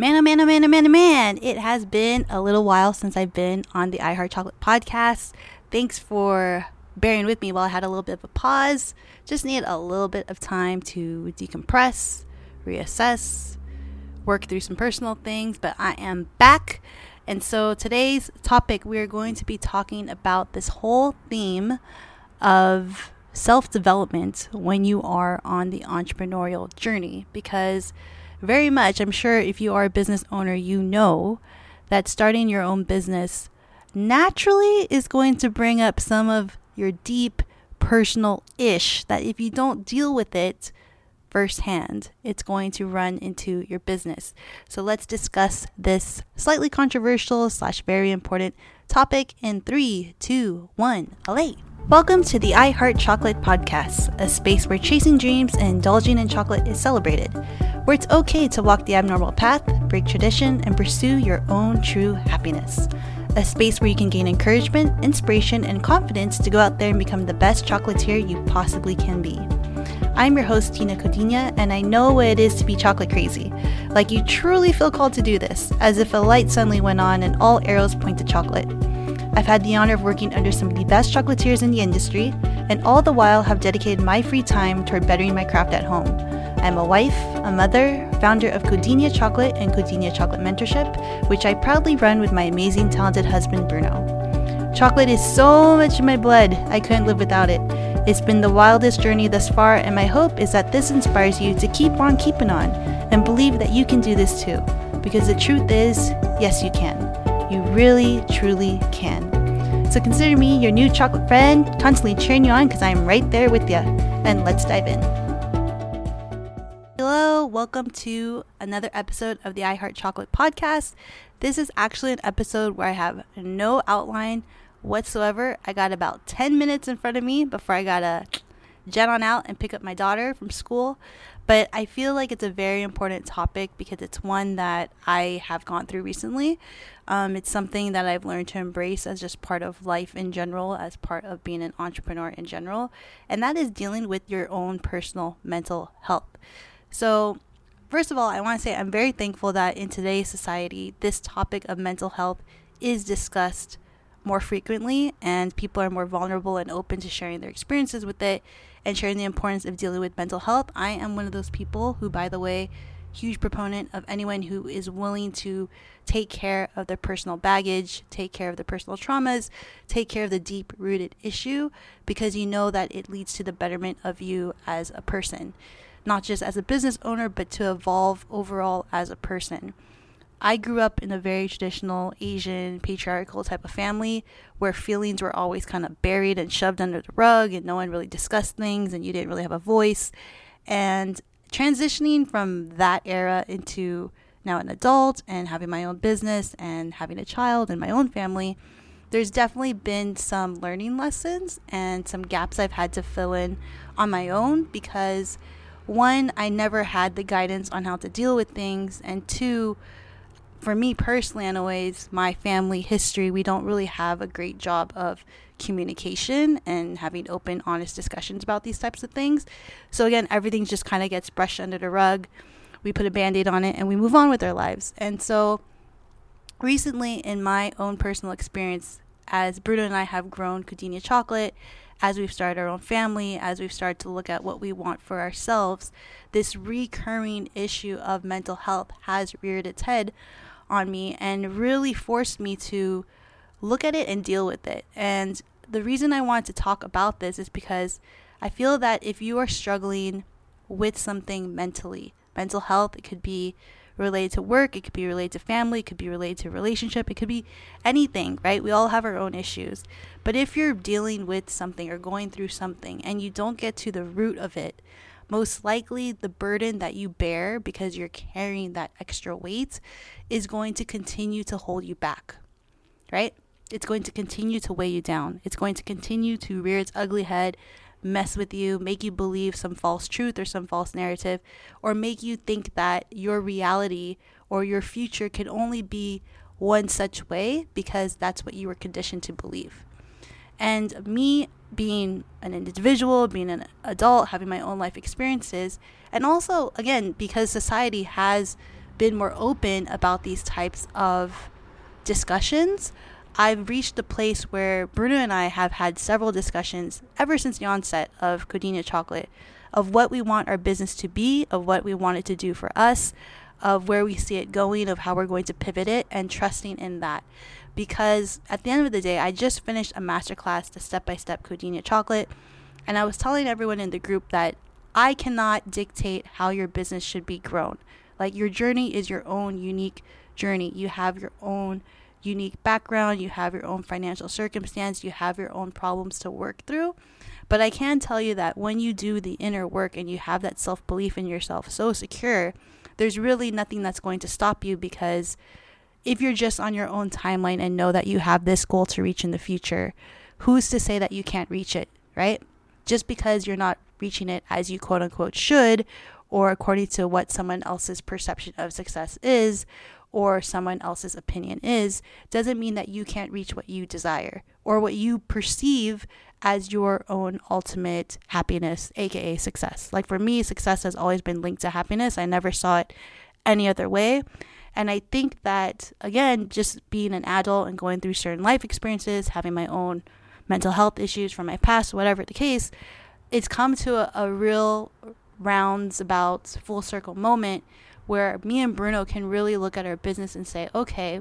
Man, oh man, oh man, oh man, oh man. It has been a little while since I've been on the iHeart Chocolate podcast. Thanks for bearing with me while I had a little bit of a pause. Just need a little bit of time to decompress, reassess, work through some personal things, but I am back. And so today's topic, we are going to be talking about this whole theme of self development when you are on the entrepreneurial journey because very much, I'm sure if you are a business owner, you know that starting your own business naturally is going to bring up some of your deep personal ish that if you don't deal with it firsthand, it's going to run into your business. So let's discuss this slightly controversial slash very important topic in three, two, one, allay. Welcome to the I Heart Chocolate podcast, a space where chasing dreams and indulging in chocolate is celebrated, where it's okay to walk the abnormal path, break tradition, and pursue your own true happiness. A space where you can gain encouragement, inspiration, and confidence to go out there and become the best chocolatier you possibly can be. I'm your host, Tina Codina, and I know what it is to be chocolate crazy. Like you truly feel called to do this, as if a light suddenly went on and all arrows point to chocolate. I've had the honor of working under some of the best chocolatiers in the industry, and all the while have dedicated my free time toward bettering my craft at home. I'm a wife, a mother, founder of Codinia Chocolate and Codinia Chocolate Mentorship, which I proudly run with my amazing, talented husband, Bruno. Chocolate is so much in my blood, I couldn't live without it. It's been the wildest journey thus far, and my hope is that this inspires you to keep on keeping on and believe that you can do this too. Because the truth is, yes, you can. Really, truly can. So consider me your new chocolate friend, constantly cheering you on because I'm right there with you. And let's dive in. Hello, welcome to another episode of the I Heart Chocolate podcast. This is actually an episode where I have no outline whatsoever. I got about 10 minutes in front of me before I gotta jet on out and pick up my daughter from school. But I feel like it's a very important topic because it's one that I have gone through recently. Um, it's something that I've learned to embrace as just part of life in general, as part of being an entrepreneur in general, and that is dealing with your own personal mental health. So, first of all, I want to say I'm very thankful that in today's society, this topic of mental health is discussed more frequently and people are more vulnerable and open to sharing their experiences with it and sharing the importance of dealing with mental health. I am one of those people who, by the way, huge proponent of anyone who is willing to take care of their personal baggage, take care of their personal traumas, take care of the deep rooted issue because you know that it leads to the betterment of you as a person, not just as a business owner, but to evolve overall as a person. I grew up in a very traditional Asian patriarchal type of family where feelings were always kind of buried and shoved under the rug and no one really discussed things and you didn't really have a voice. And transitioning from that era into now an adult and having my own business and having a child and my own family, there's definitely been some learning lessons and some gaps I've had to fill in on my own because one, I never had the guidance on how to deal with things, and two, for me personally, anyways, my family history, we don't really have a great job of communication and having open, honest discussions about these types of things. So, again, everything just kind of gets brushed under the rug. We put a band aid on it and we move on with our lives. And so, recently, in my own personal experience, as Bruno and I have grown Codinia Chocolate, as we've started our own family, as we've started to look at what we want for ourselves, this recurring issue of mental health has reared its head on me and really forced me to look at it and deal with it. And the reason I want to talk about this is because I feel that if you are struggling with something mentally, mental health, it could be related to work, it could be related to family, it could be related to relationship, it could be anything, right? We all have our own issues. But if you're dealing with something or going through something and you don't get to the root of it, most likely the burden that you bear because you're carrying that extra weight is going to continue to hold you back, right? It's going to continue to weigh you down. It's going to continue to rear its ugly head, mess with you, make you believe some false truth or some false narrative, or make you think that your reality or your future can only be one such way because that's what you were conditioned to believe. And me being an individual, being an adult, having my own life experiences, and also, again, because society has been more open about these types of discussions, I've reached the place where Bruno and I have had several discussions ever since the onset of Codina Chocolate of what we want our business to be, of what we want it to do for us, of where we see it going, of how we're going to pivot it, and trusting in that. Because at the end of the day, I just finished a masterclass to step by step Codina Chocolate, and I was telling everyone in the group that I cannot dictate how your business should be grown. Like your journey is your own unique journey. You have your own unique background, you have your own financial circumstance, you have your own problems to work through. But I can tell you that when you do the inner work and you have that self belief in yourself so secure, there's really nothing that's going to stop you because if you're just on your own timeline and know that you have this goal to reach in the future, who's to say that you can't reach it, right? Just because you're not reaching it as you quote unquote should or according to what someone else's perception of success is or someone else's opinion is doesn't mean that you can't reach what you desire or what you perceive as your own ultimate happiness, aka success. Like for me, success has always been linked to happiness. I never saw it any other way. And I think that, again, just being an adult and going through certain life experiences, having my own mental health issues from my past, whatever the case, it's come to a, a real roundabout full circle moment where me and Bruno can really look at our business and say, okay,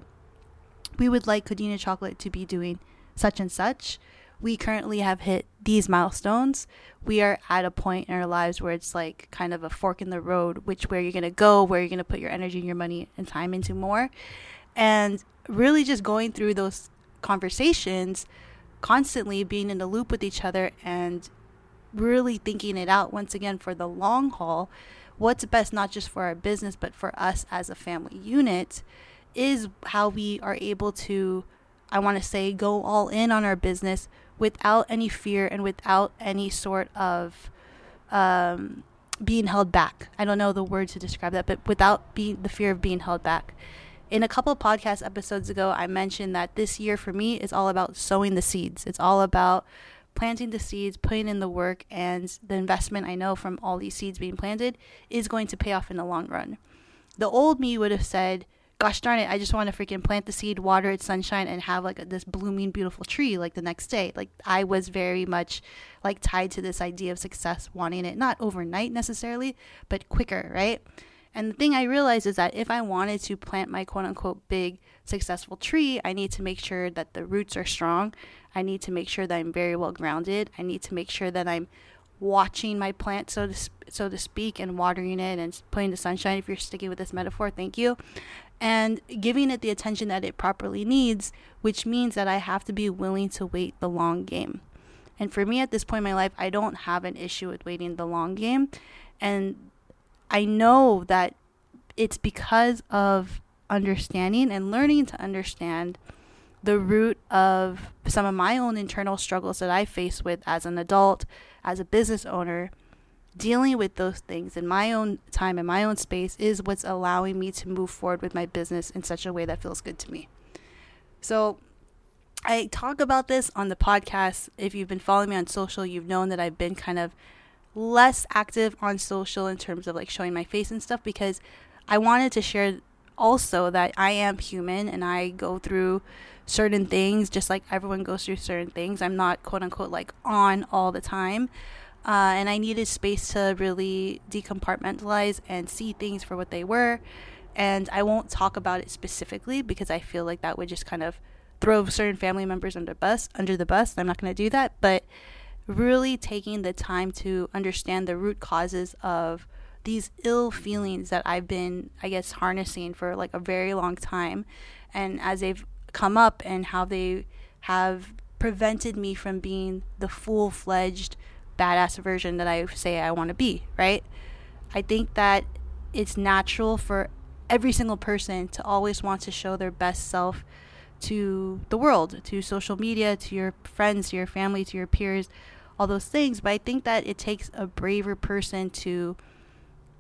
we would like Codina Chocolate to be doing such and such. We currently have hit these milestones. We are at a point in our lives where it's like kind of a fork in the road, which where you're going to go, where you're going to put your energy and your money and time into more. And really just going through those conversations constantly being in the loop with each other and really thinking it out once again for the long haul what's best not just for our business but for us as a family unit is how we are able to I want to say go all in on our business without any fear and without any sort of um, being held back. I don't know the word to describe that, but without being the fear of being held back. In a couple of podcast episodes ago, I mentioned that this year for me is all about sowing the seeds. It's all about planting the seeds, putting in the work, and the investment I know from all these seeds being planted is going to pay off in the long run. The old me would have said, gosh darn it, I just want to freaking plant the seed, water it, sunshine, and have like a, this blooming, beautiful tree like the next day. Like I was very much like tied to this idea of success, wanting it not overnight necessarily, but quicker, right? And the thing I realized is that if I wanted to plant my quote unquote big successful tree, I need to make sure that the roots are strong. I need to make sure that I'm very well grounded. I need to make sure that I'm watching my plant, so to so to speak, and watering it and putting the sunshine. If you're sticking with this metaphor, thank you, and giving it the attention that it properly needs, which means that I have to be willing to wait the long game. And for me at this point in my life, I don't have an issue with waiting the long game, and I know that it's because of understanding and learning to understand the root of some of my own internal struggles that I face with as an adult, as a business owner, dealing with those things in my own time in my own space is what's allowing me to move forward with my business in such a way that feels good to me. So, I talk about this on the podcast. If you've been following me on social, you've known that I've been kind of less active on social in terms of like showing my face and stuff because I wanted to share also that I am human and I go through certain things just like everyone goes through certain things. I'm not quote unquote like on all the time. Uh, and I needed space to really decompartmentalize and see things for what they were. And I won't talk about it specifically because I feel like that would just kind of throw certain family members under bus under the bus. I'm not going to do that, but really taking the time to understand the root causes of these ill feelings that I've been, I guess, harnessing for like a very long time. And as they've come up and how they have prevented me from being the full fledged badass version that I say I want to be, right? I think that it's natural for every single person to always want to show their best self to the world, to social media, to your friends, to your family, to your peers, all those things. But I think that it takes a braver person to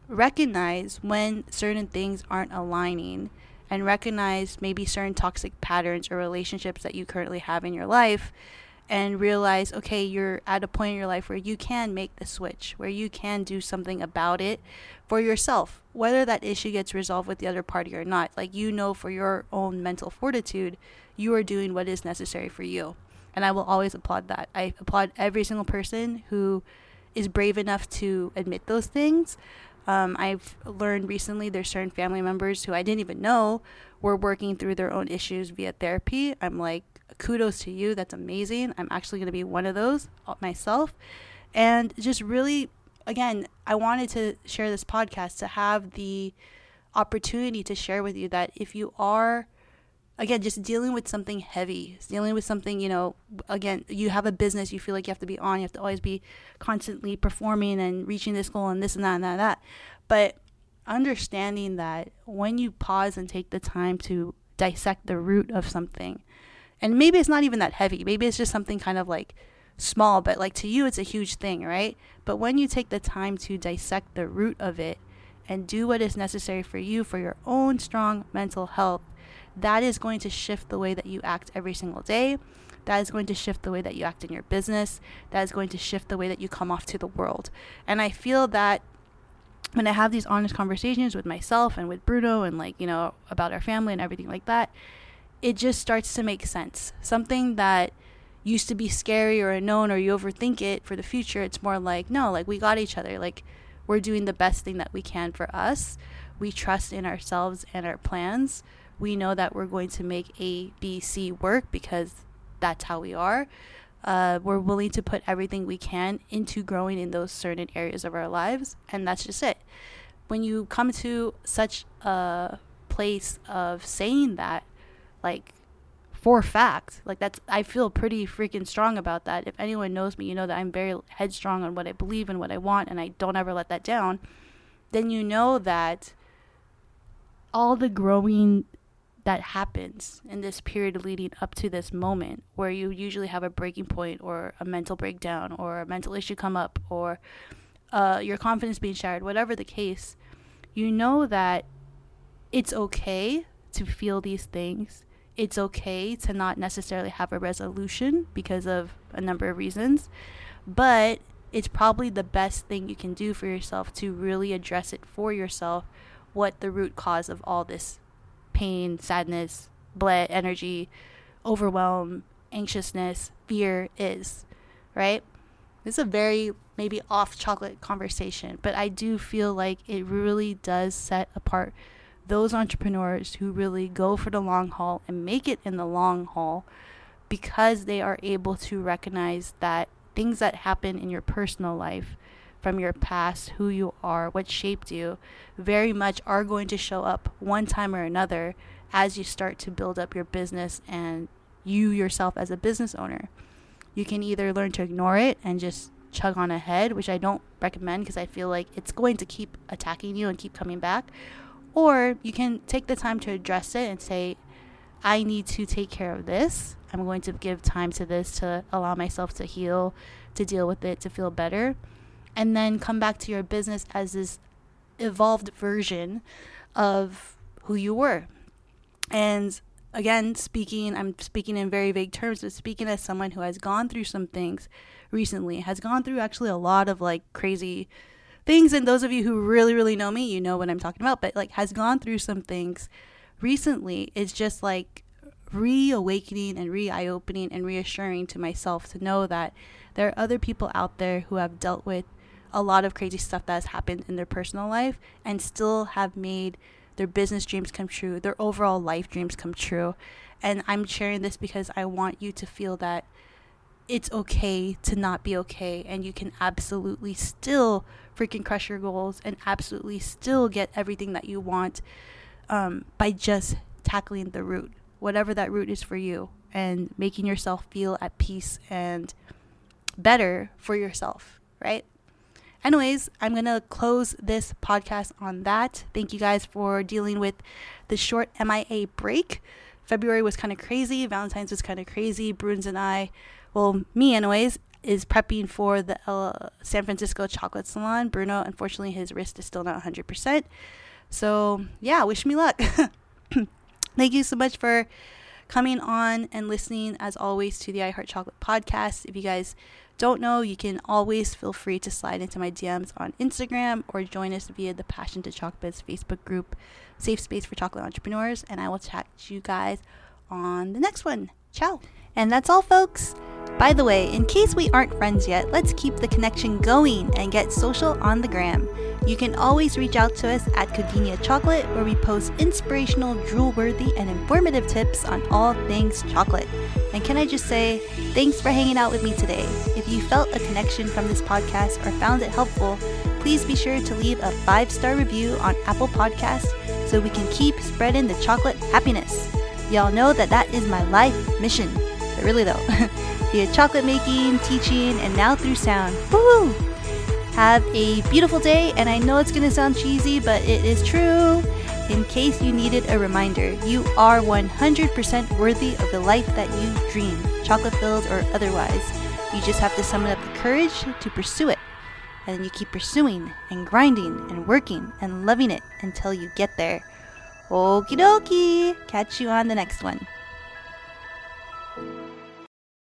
recognize when certain things aren't aligning and recognize maybe certain toxic patterns or relationships that you currently have in your life and realize, okay, you're at a point in your life where you can make the switch, where you can do something about it for yourself, whether that issue gets resolved with the other party or not. Like, you know, for your own mental fortitude, you are doing what is necessary for you. And I will always applaud that. I applaud every single person who is brave enough to admit those things. Um, I've learned recently there's certain family members who I didn't even know were working through their own issues via therapy. I'm like, kudos to you. That's amazing. I'm actually going to be one of those uh, myself. And just really, again, I wanted to share this podcast to have the opportunity to share with you that if you are, again, just dealing with something heavy, dealing with something, you know, again, you have a business, you feel like you have to be on, you have to always be constantly performing and reaching this goal and this and that and that and that. But understanding that when you pause and take the time to dissect the root of something, and maybe it's not even that heavy. Maybe it's just something kind of like small, but like to you, it's a huge thing, right? But when you take the time to dissect the root of it and do what is necessary for you for your own strong mental health, that is going to shift the way that you act every single day. That is going to shift the way that you act in your business. That is going to shift the way that you come off to the world. And I feel that when I have these honest conversations with myself and with Bruno and like, you know, about our family and everything like that, it just starts to make sense. Something that used to be scary or unknown or you overthink it for the future, it's more like, no, like we got each other. Like we're doing the best thing that we can for us. We trust in ourselves and our plans. We know that we're going to make A, B, C work because that's how we are. Uh, we're willing to put everything we can into growing in those certain areas of our lives, and that's just it. When you come to such a place of saying that, like for fact like that's i feel pretty freaking strong about that. If anyone knows me you know that i'm very headstrong on what i believe and what i want and i don't ever let that down. Then you know that all the growing that happens in this period leading up to this moment where you usually have a breaking point or a mental breakdown or a mental issue come up or uh, your confidence being shattered whatever the case you know that it's okay to feel these things it's okay to not necessarily have a resolution because of a number of reasons, but it's probably the best thing you can do for yourself to really address it for yourself what the root cause of all this pain, sadness, blood, energy, overwhelm, anxiousness, fear is, right? This is a very maybe off chocolate conversation, but I do feel like it really does set apart those entrepreneurs who really go for the long haul and make it in the long haul because they are able to recognize that things that happen in your personal life from your past, who you are, what shaped you, very much are going to show up one time or another as you start to build up your business and you yourself as a business owner. You can either learn to ignore it and just chug on ahead, which I don't recommend because I feel like it's going to keep attacking you and keep coming back, or you can take the time to address it and say, I need to take care of this. I'm going to give time to this to allow myself to heal, to deal with it, to feel better. And then come back to your business as this evolved version of who you were. And again, speaking, I'm speaking in very vague terms, but speaking as someone who has gone through some things recently, has gone through actually a lot of like crazy things and those of you who really really know me you know what i'm talking about but like has gone through some things recently it's just like reawakening and re-eye-opening and reassuring to myself to know that there are other people out there who have dealt with a lot of crazy stuff that has happened in their personal life and still have made their business dreams come true their overall life dreams come true. And i'm sharing this because i want you to feel that it's okay to not be okay and you can absolutely still freaking crush your goals and absolutely still get everything that you want um, by just tackling the root whatever that root is for you and making yourself feel at peace and better for yourself right? Anyways i'm gonna close this podcast on that. Thank you guys for dealing with the short mia break february was kind of crazy valentine's was kind of crazy Bruno and i well, me anyways, is prepping for the uh, San Francisco Chocolate Salon. Bruno, unfortunately, his wrist is still not 100%. So, yeah, wish me luck. Thank you so much for coming on and listening, as always, to the I Heart Chocolate podcast. If you guys don't know, you can always feel free to slide into my DMs on Instagram or join us via the Passion to Chocolate Facebook group, Safe Space for Chocolate Entrepreneurs. And I will chat to you guys on the next one. Ciao. And that's all, folks. By the way, in case we aren't friends yet, let's keep the connection going and get social on the gram. You can always reach out to us at Codinia Chocolate, where we post inspirational, drool worthy, and informative tips on all things chocolate. And can I just say, thanks for hanging out with me today. If you felt a connection from this podcast or found it helpful, please be sure to leave a five star review on Apple Podcasts so we can keep spreading the chocolate happiness. Y'all know that that is my life mission. But really, though, via chocolate making, teaching, and now through sound. Woohoo! Have a beautiful day, and I know it's gonna sound cheesy, but it is true. In case you needed a reminder, you are 100% worthy of the life that you dream, chocolate filled or otherwise. You just have to summon up the courage to pursue it. And you keep pursuing and grinding and working and loving it until you get there. Okie dokie. Catch you on the next one.